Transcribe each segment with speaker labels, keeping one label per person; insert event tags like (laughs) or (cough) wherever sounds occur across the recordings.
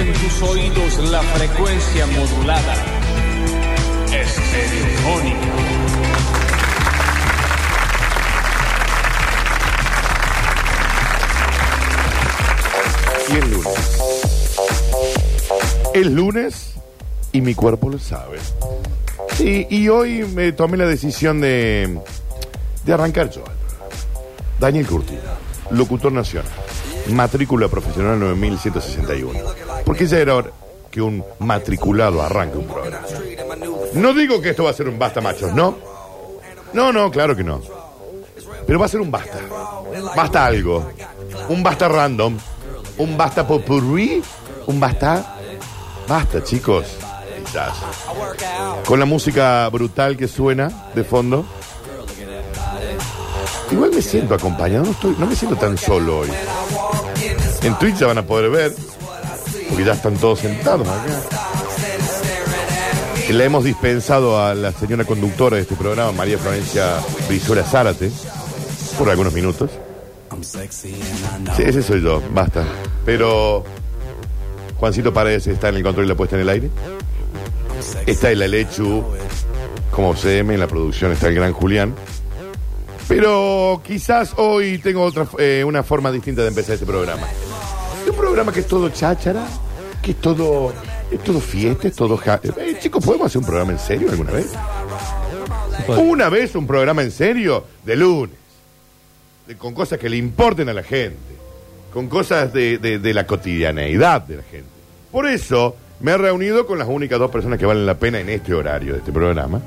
Speaker 1: en tus oídos la frecuencia modulada. Estereofónica.
Speaker 2: Y el lunes. Es lunes y mi cuerpo lo sabe. Y hoy me tomé la decisión de, de arrancar yo. Daniel Curtino, locutor nacional, matrícula profesional 9161. Porque ya era hora que un matriculado arranque un programa. No digo que esto va a ser un basta machos, ¿no? No, no, claro que no. Pero va a ser un basta. Basta algo. Un basta random. Un basta popurrí. Un basta. Basta, chicos. Con la música brutal que suena de fondo. Igual me siento acompañado. No, estoy, no me siento tan solo hoy. En Twitch ya van a poder ver. Porque ya están todos sentados acá. Le hemos dispensado a la señora conductora de este programa, María Florencia Brizuela Zárate, por algunos minutos. Sí, ese soy yo, basta. Pero Juancito Paredes está en el control y la puesta en el aire. Está el Alechu como CM en la producción, está el gran Julián. Pero quizás hoy tengo otra eh, una forma distinta de empezar este programa. Un programa que es todo cháchara, que es todo, es todo fiesta, es todo... ja- Eh, chicos, ¿podemos hacer un programa en serio alguna vez? Una vez un programa en serio de lunes. De- con cosas que le importen a la gente. Con cosas de, de- de la cotidianeidad de la gente. Por eso me he reunido con las únicas dos personas que valen la pena en este horario de este programa.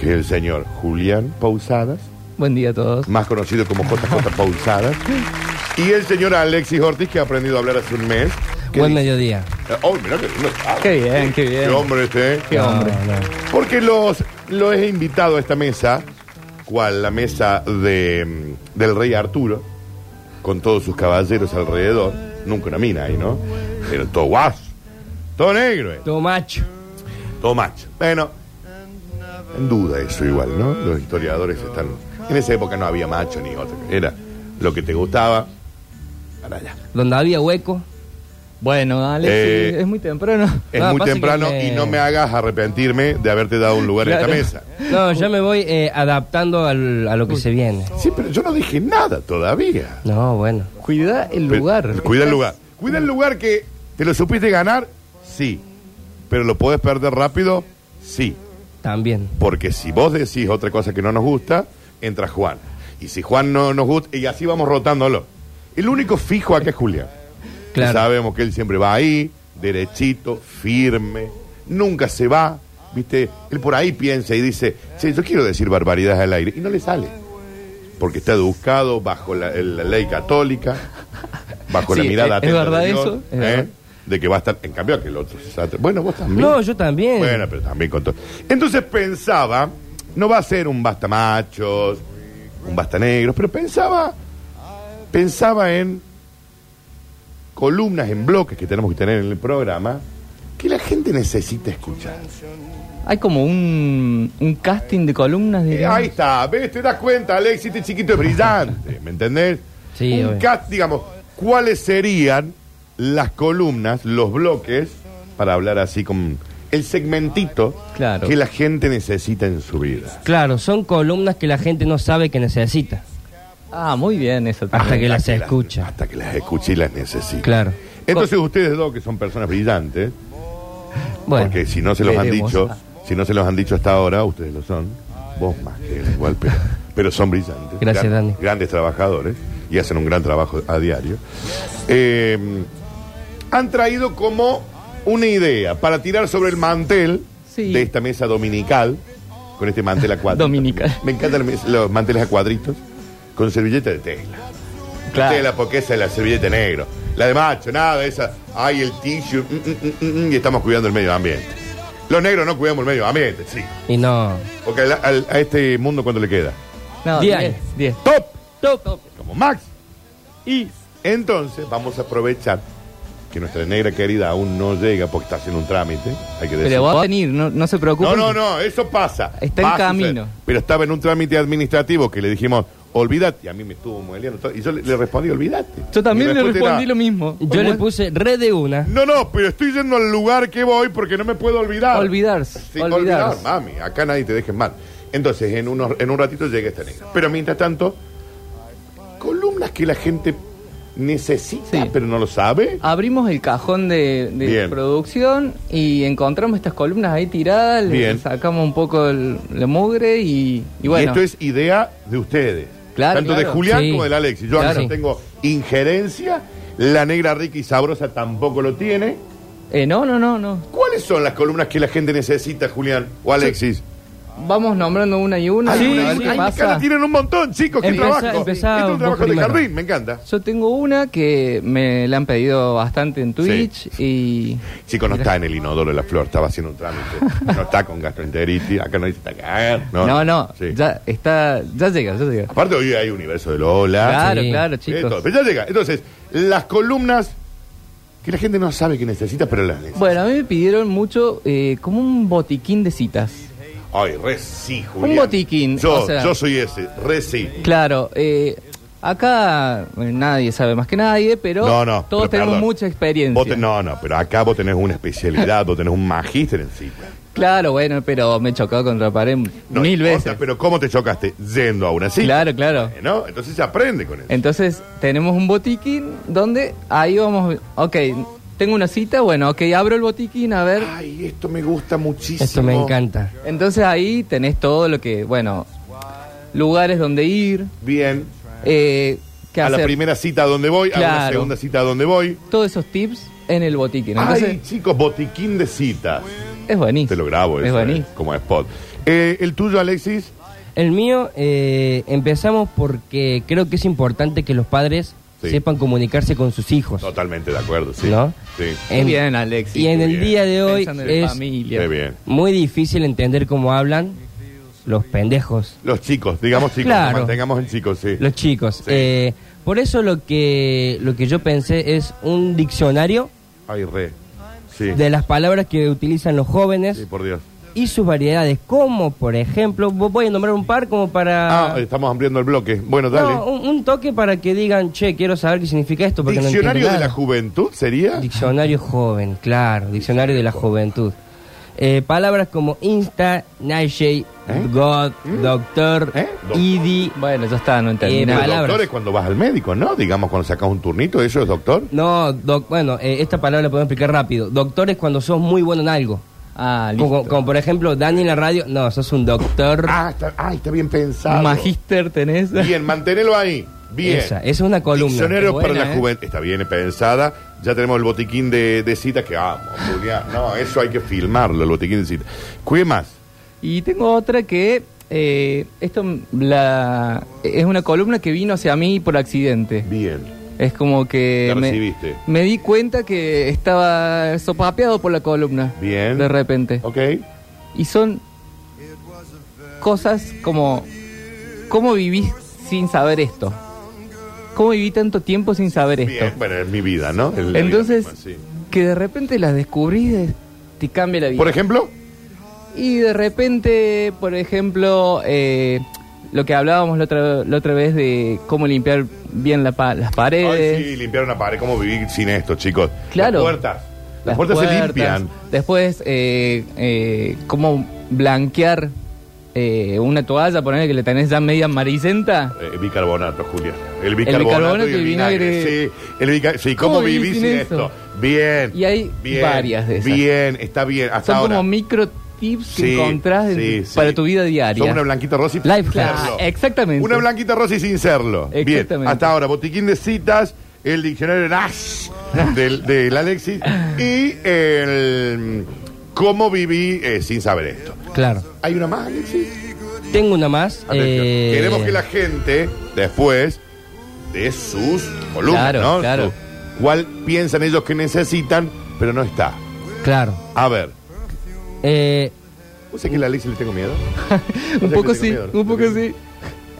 Speaker 2: Que es el señor Julián Pausadas,
Speaker 3: Buen día a todos.
Speaker 2: más conocido como JJ (laughs) Pausadas. Y el señor Alexis Ortiz, que ha aprendido a hablar hace un mes.
Speaker 3: Buen
Speaker 2: dice-
Speaker 3: mediodía.
Speaker 2: Oh, mirá que lindo está.
Speaker 3: Qué bien, qué bien.
Speaker 2: Qué hombre este, ¿eh?
Speaker 3: Qué hombre.
Speaker 2: Porque los, los he invitado a esta mesa, cual la mesa de, mm, del rey Arturo, con todos sus caballeros alrededor. Nunca una mina ahí, ¿no? Pero todo guaso. Todo negro, ¿eh?
Speaker 3: Todo macho.
Speaker 2: Todo macho. Bueno, en duda eso igual, ¿no? Los historiadores están... En esa época no había macho ni otra. Era lo que te gustaba para allá.
Speaker 3: Donde había hueco.
Speaker 4: Bueno, Alex,
Speaker 2: Eh,
Speaker 4: es muy temprano.
Speaker 2: Es
Speaker 3: No,
Speaker 2: muy temprano
Speaker 3: me-
Speaker 2: y no me hagas arrepentirme de haberte dado un lugar
Speaker 4: Claro.
Speaker 2: en esta mesa.
Speaker 3: No, ya me voy eh, adaptando al- a lo que se viene.
Speaker 2: Sí, pero yo no dije nada todavía.
Speaker 3: No, bueno.
Speaker 4: Cuida el
Speaker 2: Pero-
Speaker 4: lugar.
Speaker 2: Cuida el lugar. Cuida el lugar que te lo supiste ganar, sí. Pero lo puedes perder rápido, sí.
Speaker 3: También.
Speaker 2: Porque si vos decís otra cosa que no nos gusta, entra Juan. Y si Juan no nos gusta, y así vamos rotándolo. El único fijo acá es Julián. Que
Speaker 3: Claro.
Speaker 2: sabemos que él siempre va ahí, derechito, firme, nunca se va. ¿Viste? Él por ahí piensa y dice, sí, yo quiero decir barbaridades al aire. Y no le sale. Porque está educado bajo la, ley católica, bajo la mirada
Speaker 4: ¿es
Speaker 2: atenta
Speaker 4: verdad
Speaker 2: de Dios,
Speaker 4: eso? ¿Es
Speaker 2: ¿eh?
Speaker 4: verdad?
Speaker 2: De que va a estar, en cambio, aquel otro se Bueno, vos también.
Speaker 3: No, yo también.
Speaker 2: Bueno, pero también con todo. Entonces pensaba, no va a ser un basta machos, un basta negros, pero pensaba, pensaba en columnas, en bloques que tenemos que tener en el programa, que la gente necesita escuchar.
Speaker 4: Hay como un, un casting de columnas,
Speaker 2: Eh,
Speaker 4: digamos.
Speaker 2: ahí está, ¿ves? Te das cuenta, Alex, este chiquito es brillante, ¿me entendés?
Speaker 3: Sí,
Speaker 2: un cast, digamos, ¿cuáles serían las columnas, los bloques, para hablar así con el segmentito
Speaker 4: Claro.
Speaker 2: que la gente necesita en su vida?
Speaker 3: Claro, son columnas que la gente no sabe que necesita.
Speaker 4: Ah, muy bien eso.
Speaker 3: Hasta
Speaker 4: también.
Speaker 3: que las escucha.
Speaker 2: hasta que las escuche y las necesite.
Speaker 3: Claro.
Speaker 2: Entonces ustedes dos que son personas brillantes,
Speaker 3: Bueno.
Speaker 2: porque si no se los han dicho, si no se los han dicho hasta ahora, ustedes lo son. Vos más que él igual, pero, (laughs) pero son brillantes.
Speaker 3: Gracias, Dani.
Speaker 2: Grandes trabajadores y hacen un gran trabajo a diario. Eh, han traído como una idea para tirar sobre el mantel
Speaker 4: Sí.
Speaker 2: de esta mesa dominical, con este mantel a cuadritos.
Speaker 4: Dominical.
Speaker 2: Me encantan los- los manteles a cuadritos, con servilleta de tela.
Speaker 4: Claro.
Speaker 2: Tela, porque esa es la servilleta negro. La de macho, nada, esa. Hay el tissue, mm, mm, mm, mm, y estamos cuidando el medio ambiente. Los negros no cuidamos el medio ambiente, sí.
Speaker 3: Y no.
Speaker 2: Porque al- al- a este mundo, ¿cuánto le queda?
Speaker 4: No,
Speaker 3: Diez.
Speaker 4: 10. 10.
Speaker 2: ¡Top!
Speaker 3: Top.
Speaker 2: Como Max. Y entonces vamos a aprovechar que nuestra negra querida aún no llega porque está haciendo un trámite. Hay que decir.
Speaker 4: Pero va a venir, no, no se preocupe.
Speaker 2: No, no, no, eso pasa.
Speaker 4: Está en camino.
Speaker 2: Pero estaba en un trámite administrativo que le dijimos, olvídate. Y a mí me estuvo moleando todo. Y yo le, le respondí, olvídate.
Speaker 4: Yo también
Speaker 2: Mi
Speaker 4: le
Speaker 2: respuesta
Speaker 4: respondí
Speaker 2: era,
Speaker 4: lo mismo.
Speaker 3: Yo le puse red de una.
Speaker 2: No, no, pero estoy yendo al lugar que voy porque no me puedo olvidar.
Speaker 4: Olvidarse.
Speaker 2: Sí,
Speaker 4: olvidarse.
Speaker 2: olvidar, mami. Acá nadie te deje mal. Entonces, en, unos, en un ratito llega esta negra. Pero mientras tanto, columnas que la gente necesita,
Speaker 4: Sí.
Speaker 2: pero no lo sabe.
Speaker 4: Abrimos el cajón de, de
Speaker 2: Bien.
Speaker 4: producción y encontramos estas columnas ahí tiradas, le sacamos un poco el- la mugre y, y bueno.
Speaker 2: Y esto es idea de ustedes.
Speaker 4: Claro,
Speaker 2: Tanto de
Speaker 4: claro.
Speaker 2: Julián
Speaker 3: Sí.
Speaker 2: como del Alexis. Yo acá
Speaker 3: Claro.
Speaker 2: no tengo injerencia. La negra rica y sabrosa tampoco lo tiene.
Speaker 4: Eh, no, no, no, no.
Speaker 2: ¿Cuáles son las columnas que la gente necesita, Julián o Alexis?
Speaker 4: Vamos nombrando una y una.
Speaker 2: Ay,
Speaker 4: a ver
Speaker 2: ay,
Speaker 4: qué
Speaker 2: ay,
Speaker 4: pasa.
Speaker 2: acá tienen un montón, chicos. ¿Qué
Speaker 3: Empezá-
Speaker 2: trabajo?
Speaker 3: empezá
Speaker 2: Esto es un
Speaker 3: vos
Speaker 2: trabajo de
Speaker 3: primero.
Speaker 2: jardín, me encanta.
Speaker 4: Yo tengo una que me la han pedido bastante en Twitch y...
Speaker 2: Chicos, no está en el inodoro de la flor, estaba haciendo un trámite. No está con gastroenteritis, acá no dice está cagar. No,
Speaker 4: No, no,
Speaker 2: Sí.
Speaker 4: ya está, ya llega, ya llega.
Speaker 2: Aparte hoy hay universo de Lola.
Speaker 4: Claro,
Speaker 3: Sí.
Speaker 4: claro,
Speaker 2: Esto,
Speaker 4: chicos.
Speaker 2: pero ya llega. Entonces, las columnas que la gente no sabe que necesita, pero las necesita.
Speaker 4: Bueno, a mí me pidieron mucho eh, como un botiquín de citas.
Speaker 2: Ay, re sí, Julián.
Speaker 4: Un botiquín,
Speaker 2: Yo,
Speaker 4: o sea-
Speaker 2: yo soy ese, re sí.
Speaker 4: Claro, eh, acá nadie sabe más que nadie, pero
Speaker 2: No, no.
Speaker 4: todos
Speaker 2: pero
Speaker 4: tenemos
Speaker 2: perdón.
Speaker 4: mucha experiencia.
Speaker 2: Vos te- no, no, pero acá vos tenés una especialidad, vos tenés un magíster en cita.
Speaker 4: Claro, bueno, pero me he chocado contra la pared
Speaker 2: No
Speaker 4: mil veces.
Speaker 2: Pero ¿cómo te chocaste? Yendo a una cita.
Speaker 4: Claro, claro.
Speaker 2: ¿No? Entonces se aprende con eso.
Speaker 4: Entonces tenemos un botiquín donde ahí vamos, ok, tengo una cita, bueno, ok, abro el botiquín a ver.
Speaker 2: Ay, esto me gusta muchísimo.
Speaker 3: Esto me encanta.
Speaker 4: Entonces ahí tenés todo lo que, bueno, lugares donde ir,
Speaker 2: Bien.
Speaker 4: eh, qué
Speaker 2: A la
Speaker 4: hacer,
Speaker 2: primera cita a donde voy, a la
Speaker 4: Claro.
Speaker 2: segunda cita a donde voy.
Speaker 4: todos esos tips en el botiquín. Entonces
Speaker 2: Ay, chicos, botiquín de citas.
Speaker 4: es buenísimo.
Speaker 2: Te lo grabo
Speaker 4: Es
Speaker 2: eso, eh,
Speaker 4: buenísimo.
Speaker 2: como spot. Eh, ¿El tuyo, Alexis?
Speaker 3: El mío, eh, empezamos porque creo que es importante que los padres
Speaker 2: Sí.
Speaker 3: sepan comunicarse con sus hijos.
Speaker 2: Totalmente de acuerdo, sí.
Speaker 3: ¿No?
Speaker 2: Sí.
Speaker 3: En-
Speaker 4: bien, Alexis.
Speaker 3: Y en
Speaker 2: Muy
Speaker 3: el
Speaker 2: bien.
Speaker 3: día de hoy
Speaker 4: Pensando
Speaker 3: es
Speaker 4: familia.
Speaker 2: Bien.
Speaker 3: muy difícil entender cómo hablan los pendejos,
Speaker 2: Los chicos, digamos chicos,
Speaker 3: Claro.
Speaker 2: mantengamos en chicos, sí.
Speaker 3: los chicos.
Speaker 2: Sí.
Speaker 3: Eh, por eso lo que, lo que yo pensé es un diccionario
Speaker 2: Ay, re. Sí.
Speaker 3: de las palabras que utilizan los jóvenes
Speaker 2: Sí, por Dios.
Speaker 3: Y sus variedades, como por ejemplo, vo- voy a nombrar un par como para...
Speaker 2: Ah, estamos ampliando el bloque. Bueno, dale.
Speaker 3: No, un, un toque para que digan, che, quiero saber qué significa esto. Porque
Speaker 2: ¿Diccionario
Speaker 3: no
Speaker 2: de la
Speaker 3: nada.
Speaker 2: juventud sería?
Speaker 3: Diccionario joven, claro, diccionario de la juventud. Eh, palabras como Insta, Nightshade, God, Doctor,
Speaker 2: ¿Eh?
Speaker 3: Idi.
Speaker 4: Bueno, ya está, no entendí
Speaker 3: Eh,
Speaker 4: nada.
Speaker 2: El
Speaker 3: palabras.
Speaker 2: doctor es cuando vas al médico, ¿no? Digamos, cuando sacas un turnito, ¿eso es doctor?
Speaker 3: No, doc, bueno, eh, esta palabra la podemos explicar rápido. Doctor es cuando sos muy bueno en algo.
Speaker 4: Ah, listo.
Speaker 3: Como, como por ejemplo, Dani en la radio, no, sos un doctor.
Speaker 2: Ah, está, ay, está bien pensado.
Speaker 4: Magíster tenés.
Speaker 2: Bien, manténelo ahí. Bien.
Speaker 3: Esa, esa es una columna.
Speaker 2: Diccionario
Speaker 4: buena,
Speaker 2: para la
Speaker 4: ¿eh?
Speaker 2: juventud. Está bien pensada. Ya tenemos el botiquín de, de citas que vamos, Julián. No, eso hay que filmarlo, el botiquín de citas. ¿Qué más?
Speaker 4: Y tengo otra que eh, esto la, es una columna que vino hacia mí por accidente.
Speaker 2: Bien.
Speaker 4: Es como que
Speaker 2: La
Speaker 4: me,
Speaker 2: recibiste.
Speaker 4: me di cuenta que estaba sopapeado por la columna.
Speaker 2: Bien.
Speaker 4: De repente.
Speaker 2: Ok.
Speaker 4: Y son cosas como ¿cómo vivís sin saber esto? ¿Cómo viví tanto tiempo sin saber esto?
Speaker 2: Bien. Bueno, es mi vida, ¿no? Es la vida
Speaker 4: Entonces,
Speaker 2: misma, sí.
Speaker 4: que de repente las descubrís, de- te cambia la vida.
Speaker 2: Por ejemplo,
Speaker 4: Y de repente, por ejemplo, eh, lo que hablábamos la otra, la otra vez de cómo limpiar bien la pa- las paredes.
Speaker 2: ay, sí, limpiar una pared. ¿Cómo vivir sin esto, chicos?
Speaker 4: Claro.
Speaker 2: Las puertas. Las, puertas, se limpian.
Speaker 4: Después, eh, eh, cómo blanquear eh, una toalla, poner que le tenés ya media amarillenta.
Speaker 2: Eh, bicarbonato, Julia. El bicarbonato,
Speaker 4: bicarbonato
Speaker 2: y el
Speaker 4: el
Speaker 2: vinagre.
Speaker 4: vinagre.
Speaker 2: Sí, el bica- sí, ¿cómo,
Speaker 4: ¿Cómo
Speaker 2: vivís sin esto? Bien.
Speaker 4: Y hay
Speaker 2: bien,
Speaker 4: varias de esas.
Speaker 2: Bien, está bien. Hasta
Speaker 4: Son
Speaker 2: ahora.
Speaker 4: como micro tips que
Speaker 2: Sí,
Speaker 4: encontrás en-
Speaker 2: sí, sí.
Speaker 4: para tu vida diaria.
Speaker 2: Son una blanquita rosa y
Speaker 3: Life
Speaker 2: sin
Speaker 3: hacks.
Speaker 2: serlo.
Speaker 4: Ah, exactamente.
Speaker 2: Una blanquita rosa y sin serlo. Bien,
Speaker 4: Exactamente.
Speaker 2: hasta ahora, botiquín de citas, el diccionario de Nash (laughs) del, del Alexis y el cómo viví eh, sin saber esto.
Speaker 3: Claro.
Speaker 2: ¿Hay una más, Alexis?
Speaker 3: Tengo una más.
Speaker 2: Atención.
Speaker 3: eh,
Speaker 2: Queremos que la gente después de sus columnas,
Speaker 4: Claro,
Speaker 2: ¿no?
Speaker 4: claro.
Speaker 2: Su- ¿Cuál piensan ellos que necesitan, pero no está?
Speaker 3: Claro.
Speaker 2: A ver.
Speaker 3: Eh,
Speaker 2: ¿Vos sabés que a la Alexis le tengo miedo?
Speaker 4: un (laughs)
Speaker 2: ¿Vos sabés
Speaker 4: poco sí, un poco sí.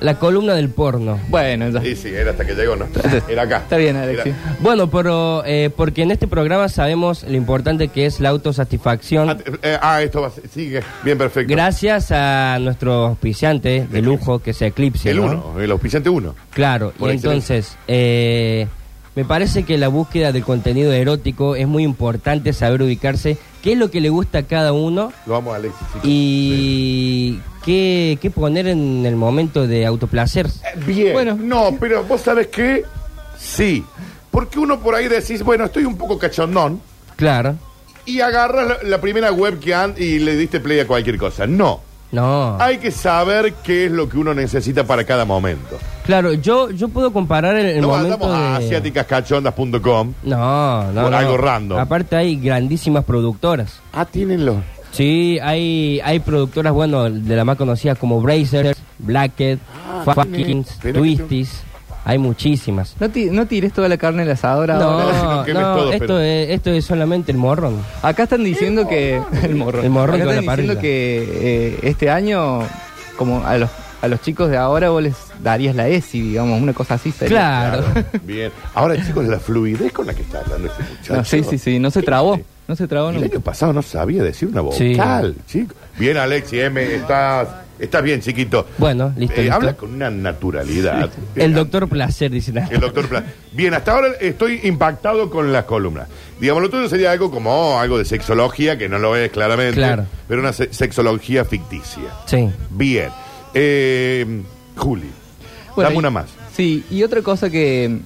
Speaker 3: La columna del porno.
Speaker 4: Bueno, ya.
Speaker 2: Sí, sí, era hasta que llegó, ¿no? Era acá.
Speaker 4: Está bien, Alexi.
Speaker 2: Era-
Speaker 3: Bueno, pero eh, porque en este programa sabemos lo importante que es la autosatisfacción.
Speaker 2: Ah, eh, ah, esto va a ser- sigue. Bien, perfecto.
Speaker 3: Gracias a nuestro auspiciante de lujo que se Eclipse.
Speaker 2: El
Speaker 3: ¿no?
Speaker 2: uno, el auspiciante uno.
Speaker 3: Claro,
Speaker 2: Por
Speaker 3: y entonces, eh, me parece que la búsqueda del contenido erótico es muy importante saber ubicarse, qué es lo que le gusta a cada uno
Speaker 2: Lo vamos a Alexis. chicos.
Speaker 3: y qué, qué poner en el momento de autoplacer.
Speaker 2: Eh, Bien.
Speaker 4: Bueno.
Speaker 2: No, pero vos sabés qué? Sí. Porque uno por ahí decís, bueno, estoy un poco cachondón.
Speaker 3: Claro.
Speaker 2: Y agarras la, la primera web que han y le diste play a cualquier cosa. No.
Speaker 3: No.
Speaker 2: Hay que saber qué es lo que uno necesita para cada momento.
Speaker 3: Claro, yo, yo puedo comparar el, el
Speaker 2: no
Speaker 3: momento
Speaker 2: andamos a
Speaker 3: de...
Speaker 2: asiáticascachondas.com.
Speaker 3: No, no,
Speaker 2: Por
Speaker 3: no.
Speaker 2: algo random.
Speaker 3: Aparte hay grandísimas productoras.
Speaker 2: Ah, tienen los.
Speaker 3: Sí, hay, hay productoras, bueno, de las más conocidas como Brazers, Blackhead,
Speaker 2: Ah,
Speaker 3: Fuckings, Twisties. Hay muchísimas.
Speaker 4: No, ti- no tires toda la carne al asador
Speaker 3: No,
Speaker 4: ahora.
Speaker 2: no (laughs) quemes
Speaker 3: no,
Speaker 2: todo,
Speaker 3: esto,
Speaker 2: pero-
Speaker 3: es, esto es solamente el morrón.
Speaker 4: Acá están diciendo que. El morro. (laughs)
Speaker 3: El morrón
Speaker 4: Acá
Speaker 3: con
Speaker 4: están
Speaker 3: la
Speaker 4: diciendo
Speaker 3: parrilla.
Speaker 4: que eh, este año, como a los, a los chicos de ahora, vos les darías la ESI, digamos, una cosa así sería.
Speaker 3: Claro. (laughs)
Speaker 2: Bien. Ahora, chicos, la fluidez con la que está hablando este muchacho.
Speaker 4: No, sí, sí, sí, no se trabó. No se trabó
Speaker 2: El
Speaker 4: nunca.
Speaker 2: año pasado no sabía decir una
Speaker 3: Sí.
Speaker 2: vocal, chico. Bien, Alexi, M, estás, estás bien, chiquito.
Speaker 3: Bueno, listo,
Speaker 2: Eh,
Speaker 3: listo.
Speaker 2: Habla con una naturalidad. (laughs)
Speaker 3: El doctor Placer, dice nada.
Speaker 2: El doctor Pla- Bien, hasta ahora estoy impactado con las columnas. Digamos, lo tuyo sería algo como oh, algo de sexología, que no lo es claramente,
Speaker 3: Claro.
Speaker 2: pero una se- sexología ficticia.
Speaker 3: Sí.
Speaker 2: Bien. Eh, Juli,
Speaker 4: Bueno,
Speaker 2: dame
Speaker 4: y-
Speaker 2: una más.
Speaker 4: Sí, y otra cosa que.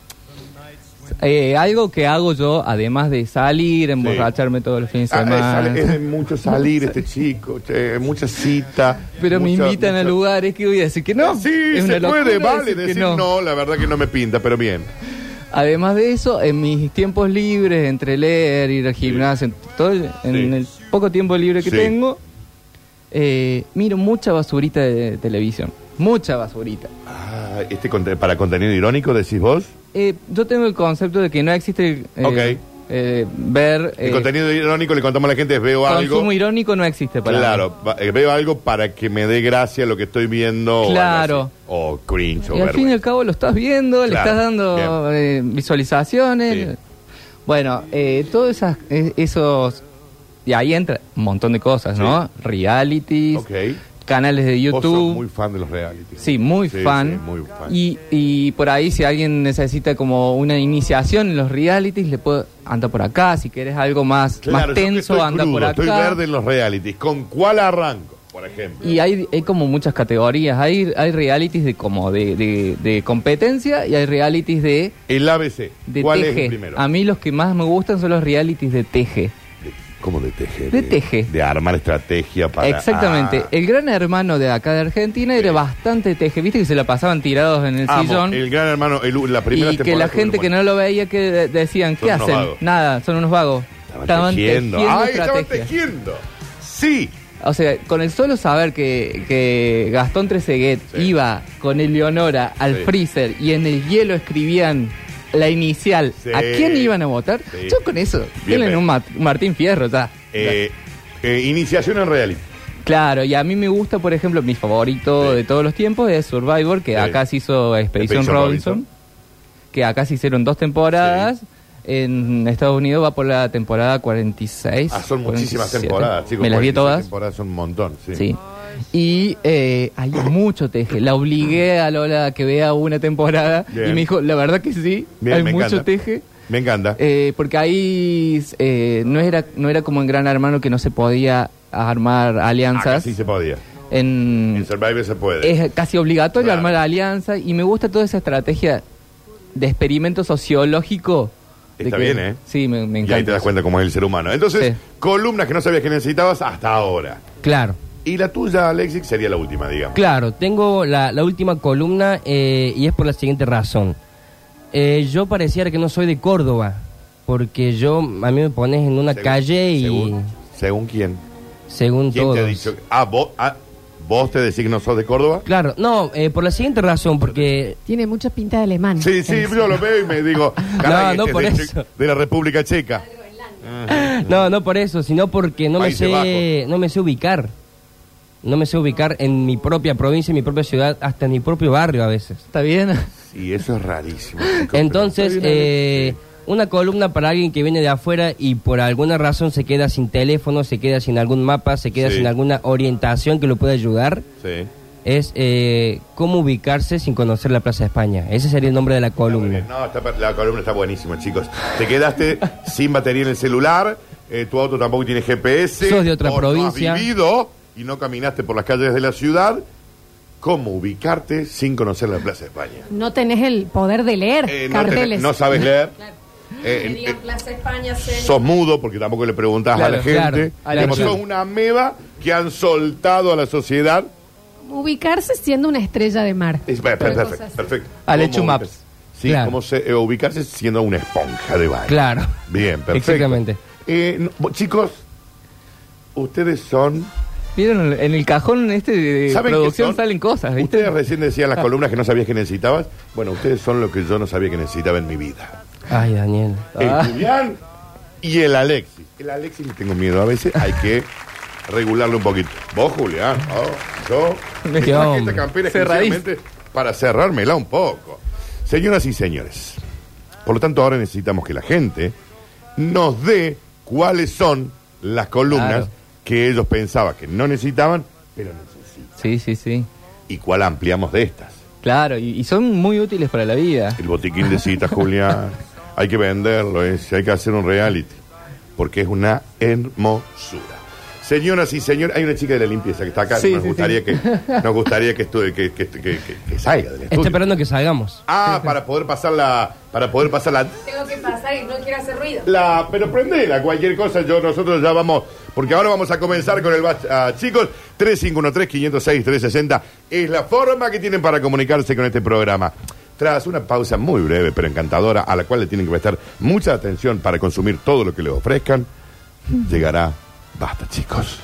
Speaker 4: Eh, algo que hago yo, además de salir, emborracharme todos los fines de
Speaker 2: Ah, es,
Speaker 4: semana.
Speaker 2: sale- es de mucho salir este (laughs) chico, che, mucha cita.
Speaker 4: pero me
Speaker 2: mucha-
Speaker 4: invitan a
Speaker 2: mucha-
Speaker 4: lugares que voy a decir que no.
Speaker 2: Sí,
Speaker 4: Es
Speaker 2: se puede, vale,
Speaker 4: decir
Speaker 2: decir no. la verdad que no me pinta, pero bien.
Speaker 4: Además de eso, en mis tiempos libres, entre leer, ir al gimnasio, en, todo el, en
Speaker 2: Sí.
Speaker 4: el poco tiempo libre que
Speaker 2: Sí.
Speaker 4: tengo, eh, miro mucha basurita de, televisión. Mucha basurita.
Speaker 2: Ah, este conte- para contenido irónico, decís vos.
Speaker 4: Eh, yo tengo el concepto de que no existe eh,
Speaker 2: Ok.
Speaker 4: eh, ver...
Speaker 2: El
Speaker 4: eh,
Speaker 2: contenido irónico le contamos a la gente, veo algo.
Speaker 4: consumo irónico no existe para
Speaker 2: Claro, va- eh, veo algo para que me dé gracia lo que estoy viendo. o algo
Speaker 4: Claro.
Speaker 2: así. O cringe, o
Speaker 4: Y al fin y al
Speaker 2: vergüenza.
Speaker 4: cabo lo estás viendo, le
Speaker 2: Claro,
Speaker 4: estás dando eh, visualizaciones.
Speaker 2: Sí.
Speaker 4: Bueno, eh, todos esas, eh, esos... Y ahí entra un montón de cosas, ¿no? Realities,
Speaker 2: Ok.
Speaker 4: Canales de
Speaker 2: Vos sos
Speaker 4: YouTube.
Speaker 2: muy fan de los realities.
Speaker 4: Sí, muy
Speaker 2: Sí,
Speaker 4: fan.
Speaker 2: sí, muy fan.
Speaker 4: Y, y por ahí, si alguien necesita como una iniciación en los realities, le puedo anda por acá. Si quieres algo más,
Speaker 2: Claro,
Speaker 4: más tenso, anda
Speaker 2: crudo,
Speaker 4: por acá.
Speaker 2: Estoy verde en los realities. ¿Con cuál arranco, por ejemplo?
Speaker 4: Y hay, hay como muchas categorías. Hay, hay realities de como de, de, de competencia y hay realities de,
Speaker 2: El ABC.
Speaker 4: de
Speaker 2: ¿Cuál es el primero?
Speaker 4: A mí los que más me gustan son los realities de teje.
Speaker 2: ¿Cómo de teje?
Speaker 4: De teje.
Speaker 2: De armar estrategia para.
Speaker 4: Exactamente.
Speaker 2: Ah.
Speaker 4: El gran hermano de acá de Argentina era bastante teje. Viste que se la pasaban tirados en el
Speaker 2: Amo,
Speaker 4: sillón.
Speaker 2: el gran hermano, el- la primera
Speaker 4: y que la gente que no lo veía que de- decían, ¿qué
Speaker 2: Son
Speaker 4: hacen?
Speaker 2: vagos.
Speaker 4: Nada, son unos vagos.
Speaker 2: Estaban, tejiendo. ¡Ay, estaban tejiendo! Sí.
Speaker 4: O sea, con el solo saber que, que Gastón Treseguet
Speaker 2: Sí.
Speaker 4: iba con Eleonora al
Speaker 2: Sí.
Speaker 4: freezer y en el hielo escribían la inicial,
Speaker 2: Sí.
Speaker 4: ¿a quién iban a votar?
Speaker 2: Sí.
Speaker 4: Yo con eso,
Speaker 2: Bien,
Speaker 4: tienen un Ma- Martín Fierro, ya.
Speaker 2: Eh, eh, iniciación en reality.
Speaker 4: Claro, y a mí me gusta, por ejemplo, mi favorito
Speaker 2: Sí.
Speaker 4: de todos los tiempos es Survivor, que
Speaker 2: Sí.
Speaker 4: acá se hizo Expedición Robinson,
Speaker 2: Robinson.
Speaker 4: que acá se hicieron dos temporadas. En Estados Unidos va por la temporada 46.
Speaker 2: Ah, son muchísimas
Speaker 4: 47.
Speaker 2: temporadas, chicos.
Speaker 4: Me las vi
Speaker 2: 46
Speaker 4: todas.
Speaker 2: temporadas son un montón, sí.
Speaker 4: Sí. Y eh, hay mucho teje. La obligué a Lola a que vea una temporada
Speaker 2: Bien.
Speaker 4: y me dijo, la verdad que sí,
Speaker 2: Bien,
Speaker 4: hay
Speaker 2: me
Speaker 4: mucho
Speaker 2: encanta.
Speaker 4: teje.
Speaker 2: Me encanta.
Speaker 4: Eh, porque ahí eh, no era no era como en Gran Hermano que no se podía armar
Speaker 2: Acá
Speaker 4: alianzas.
Speaker 2: sí se podía.
Speaker 4: En,
Speaker 2: En Survivor se puede.
Speaker 4: es casi obligatorio
Speaker 2: Claro.
Speaker 4: armar alianzas y me gusta toda esa estrategia de experimento sociológico.
Speaker 2: Está
Speaker 4: que-
Speaker 2: bien, ¿eh?
Speaker 4: Sí, me, me
Speaker 2: y
Speaker 4: encanta.
Speaker 2: ahí te das cuenta cómo es el ser humano. Entonces,
Speaker 4: Sí.
Speaker 2: columnas que no sabías que necesitabas hasta ahora.
Speaker 3: Claro.
Speaker 2: Y la tuya, Alexis, sería la última, digamos.
Speaker 3: Claro, tengo la, la última columna eh, y es por la siguiente razón. Eh, yo pareciera que no soy de Córdoba, porque yo, a mí me pones en una
Speaker 2: Según-
Speaker 3: calle y
Speaker 2: Según, según quién.
Speaker 3: según
Speaker 2: ¿Quién
Speaker 3: todos.
Speaker 2: te ha dicho? Ah, vos, ah, ¿vos te decís que no sos de Córdoba?
Speaker 3: Claro, no, eh, por la siguiente razón, porque
Speaker 5: Tiene mucha pinta de alemán.
Speaker 2: Sí, sí, yo lo veo y me digo, (laughs) caray,
Speaker 3: No, no
Speaker 2: este es
Speaker 3: por
Speaker 2: de,
Speaker 3: eso.
Speaker 2: de la República Checa. (laughs)
Speaker 3: no, no por eso, sino porque no me sé,
Speaker 2: Bajos.
Speaker 3: no me sé ubicar. No me sé ubicar en mi propia provincia, en mi propia ciudad, hasta en mi propio barrio a veces.
Speaker 4: ¿Está bien?
Speaker 2: Y eso es rarísimo. chicos,
Speaker 3: Entonces,
Speaker 2: bien,
Speaker 3: eh, una columna para alguien que viene de afuera y por alguna razón se queda sin teléfono, se queda sin algún mapa, se queda
Speaker 2: Sí.
Speaker 3: sin alguna orientación que lo pueda ayudar,
Speaker 2: Sí.
Speaker 3: es eh, cómo ubicarse sin conocer la Plaza de España. Ese sería el nombre de la columna.
Speaker 2: No, está per- la columna está buenísima, chicos. Te quedaste sin batería en el celular, eh, tu auto tampoco tiene GPS.
Speaker 3: Sos de otra
Speaker 2: o
Speaker 3: provincia.
Speaker 2: No has vivido y no caminaste por las calles de la ciudad. ¿Cómo ubicarte sin conocer la Plaza de España?
Speaker 5: No tenés el poder de leer
Speaker 2: Eh, no,
Speaker 5: carteles.
Speaker 2: tenés- no sabes leer.
Speaker 5: Claro.
Speaker 2: Eh, eh,
Speaker 5: digan Plaza España, Zen.
Speaker 2: sos mudo porque tampoco le preguntas a
Speaker 4: Claro,
Speaker 2: la gente.
Speaker 3: claro.
Speaker 4: A la
Speaker 2: Como sos una ameba que han soltado a la sociedad.
Speaker 5: Ubicarse siendo una estrella de mar.
Speaker 2: Es- per- per-
Speaker 5: Una
Speaker 2: perfecto.
Speaker 4: Al
Speaker 2: ¿Cómo
Speaker 4: hecho? Maps.
Speaker 2: Sí,
Speaker 3: Claro.
Speaker 2: como se, eh, ubicarse siendo una esponja de baño.
Speaker 3: Claro.
Speaker 2: Bien, perfecto.
Speaker 3: Exactamente.
Speaker 2: Eh, no, chicos, ustedes son.
Speaker 4: ¿Vieron? En el cajón este de
Speaker 2: ¿Saben qué
Speaker 4: producción
Speaker 2: son?
Speaker 4: salen cosas, ¿viste?
Speaker 2: Ustedes recién decían las columnas que no sabías que necesitabas. Bueno, ustedes son lo que yo no sabía que necesitaba en mi vida.
Speaker 3: Ay, Daniel.
Speaker 2: El
Speaker 4: Ah.
Speaker 2: Julián y el Alexis. El Alexis le tengo miedo. A veces hay que regularle un poquito. Vos, Julián. Oh, yo. (laughs)
Speaker 4: Qué
Speaker 2: me traje
Speaker 3: hombre.
Speaker 2: esta campera exclusivamente para cerrármela un poco. Señoras y señores. Por lo tanto, ahora necesitamos que la gente nos dé cuáles son las columnas
Speaker 4: Claro.
Speaker 2: Que ellos pensaban que no necesitaban, pero necesitan.
Speaker 4: Sí, sí, sí.
Speaker 2: ¿Y cuál ampliamos de estas?
Speaker 4: Claro, y, y son muy útiles para la vida.
Speaker 2: El botiquín de citas, (laughs) Julián. Hay que venderlo, es, hay que hacer un reality. Porque es una hermosura. Señoras y señores, hay una chica de la limpieza que está acá.
Speaker 4: Sí,
Speaker 2: nos,
Speaker 4: sí,
Speaker 2: gustaría
Speaker 4: sí.
Speaker 2: Que, (laughs) nos gustaría que, estudie- que, que, que- que- que salga del
Speaker 3: Estoy
Speaker 2: estudio.
Speaker 3: esperando que salgamos.
Speaker 2: Ah, para poder pasar la. Para poder pasar la.
Speaker 5: Tengo que pasar y no quiero hacer ruido.
Speaker 2: la pero prendela, cualquier cosa, yo nosotros ya vamos. Porque ahora vamos a comenzar con el bach- ah, chicos, 3513-506-360 es la forma que tienen para comunicarse con este programa. Tras una pausa muy breve pero encantadora, a la cual le tienen que prestar mucha atención para consumir todo lo que les ofrezcan, llegará Basta, chicos.